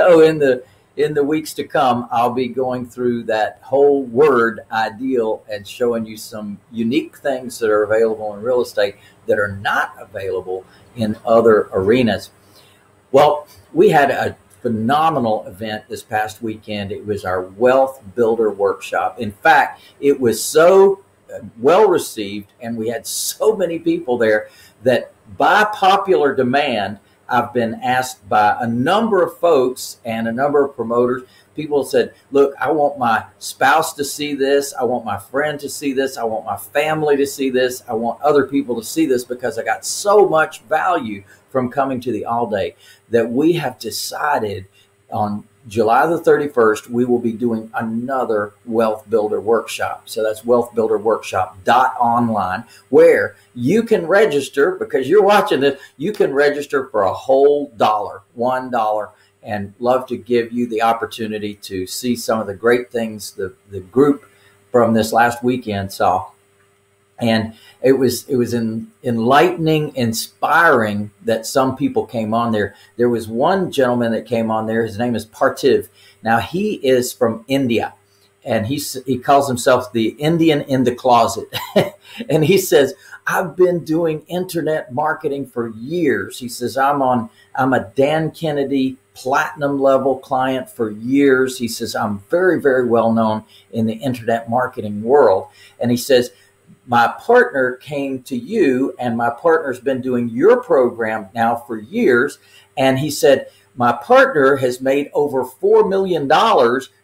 so in the in the weeks to come, I'll be going through that whole word ideal and showing you some unique things that are available in real estate that are not available in other arenas. Well, we had a phenomenal event this past weekend. It was our Wealth Builder Workshop. In fact, it was so uh, well received, and we had so many people there that by popular demand, I've been asked by a number of folks and a number of promoters. People said, Look, I want my spouse to see this. I want my friend to see this. I want my family to see this. I want other people to see this because I got so much value from coming to the all day that we have decided on July the 31st, we will be doing another Wealth Builder Workshop. So that's Wealth Builder Workshop dot online, where you can register because you're watching this. You can register for a whole dollar, one dollar, and love to give you the opportunity to see some of the great things the, the group from this last weekend saw and it was it was in, enlightening inspiring that some people came on there. There was one gentleman that came on there. His name is Parthiv. Now he is from india and he he calls himself the indian in the closet. And he says i've been doing internet marketing for years. He says i'm on i'm a dan kennedy platinum level client for years. He says i'm very very well known in the internet marketing world. And he says my partner came to you and my partner's been doing your program now for years. And he said my partner has made over $4 million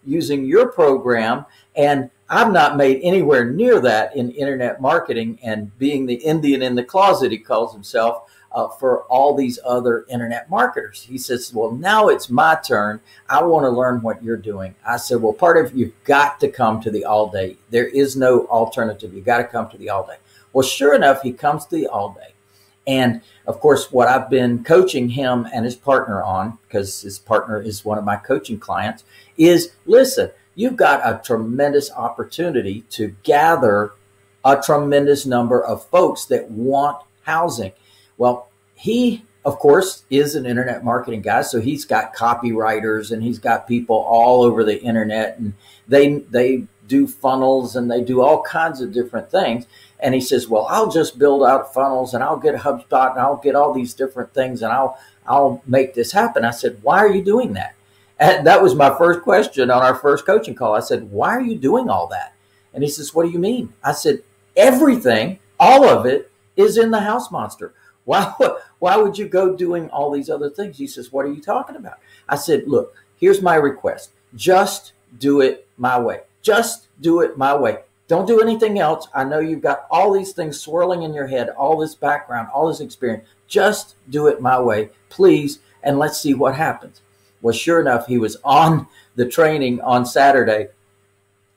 using your program and I've not made anywhere near that in internet marketing and being the Indian in the closet, he calls himself uh, for all these other internet marketers. He says, Well, now it's my turn. I want to learn what you're doing. I said, Well, Parthiv you've got to come to the all day. There is no alternative. You've got to come to the all day. Well, sure enough, he comes to the all day. And of course, what I've been coaching him and his partner on, because his partner is one of my coaching clients, is listen, you've got a tremendous opportunity to gather a tremendous number of folks that want housing. Well, he, of course, is an internet marketing guy, so he's got copywriters and he's got people all over the internet, and they they do funnels and they do all kinds of different things. And he says, "Well, I'll just build out funnels and I'll get HubSpot and I'll get all these different things and I'll I'll make this happen." I said, "Why are you doing that?" And that was my first question on our first coaching call. I said, "Why are you doing all that?" And he says, "What do you mean?" I said, "Everything, all of it, is in the house monster." Why, why would you go doing all these other things? He says, What are you talking about? I said, Look, here's my request. Just do it my way. Just do it my way. Don't do anything else. I know you've got all these things swirling in your head, all this background, all this experience. Just do it my way, please, and let's see what happens. Well, sure enough, he was on the training on Saturday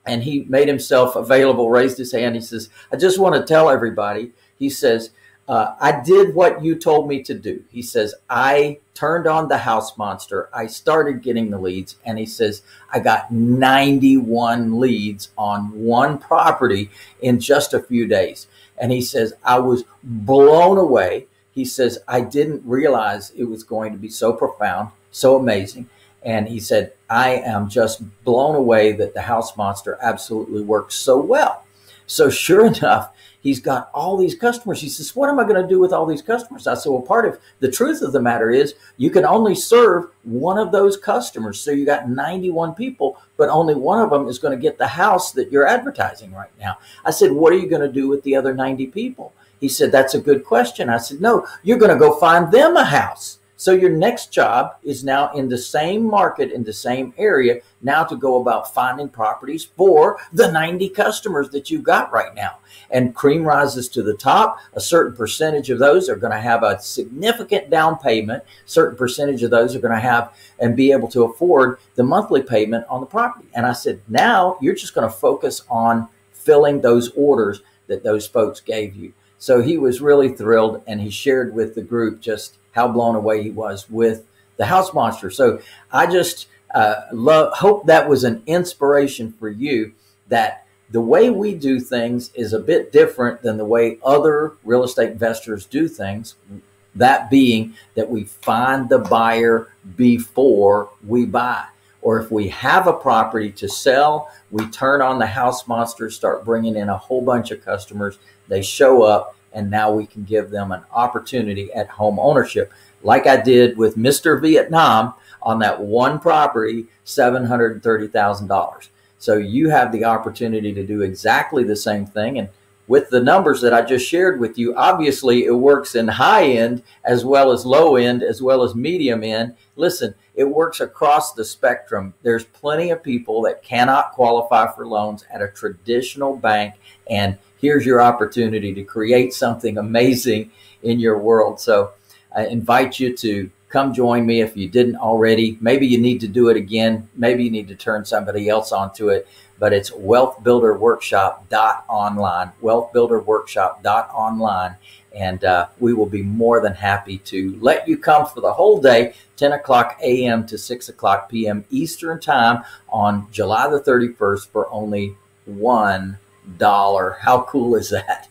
and he made himself available, raised his hand. He says, I just want to tell everybody, he says, uh, I did what you told me to do. He says, I turned on the house monster. I started getting the leads. And he says, I got 91 leads on one property in just a few days. And he says, I was blown away. He says, I didn't realize it was going to be so profound, so amazing. And he said, I am just blown away that the house monster absolutely works so well. So, sure enough, he's got all these customers. He says, What am I going to do with all these customers? I said, Well, part of the truth of the matter is you can only serve one of those customers. So you got 91 people, but only one of them is going to get the house that you're advertising right now. I said, What are you going to do with the other 90 people? He said, That's a good question. I said, No, you're going to go find them a house. So your next job is now in the same market, in the same area, now to go about finding properties for the 90 customers that you've got right now. And cream rises to the top. A certain percentage of those are going to have a significant down payment. Certain percentage of those are going to have and be able to afford the monthly payment on the property. And I said, now you're just going to focus on filling those orders that those folks gave you. So he was really thrilled and he shared with the group just how blown away he was with the house monster. So I just uh, love, hope that was an inspiration for you that the way we do things is a bit different than the way other real estate investors do things. That being that we find the buyer before we buy. Or if we have a property to sell, we turn on the house monsters, start bringing in a whole bunch of customers. They show up, and now we can give them an opportunity at home ownership. Like I did with Mr. Vietnam on that one property, $730,000. So you have the opportunity to do exactly the same thing. And with the numbers that I just shared with you, obviously it works in high end as well as low end, as well as medium end. Listen, it works across the spectrum. There's plenty of people that cannot qualify for loans at a traditional bank. And here's your opportunity to create something amazing in your world. So I invite you to come join me if you didn't already. Maybe you need to do it again. Maybe you need to turn somebody else onto it but it's wealthbuilderworkshop.online, wealthbuilderworkshop.online. And uh, we will be more than happy to let you come for the whole day, 10 o'clock a.m. to 6 o'clock p.m. Eastern Time on July the 31st for only $1. How cool is that?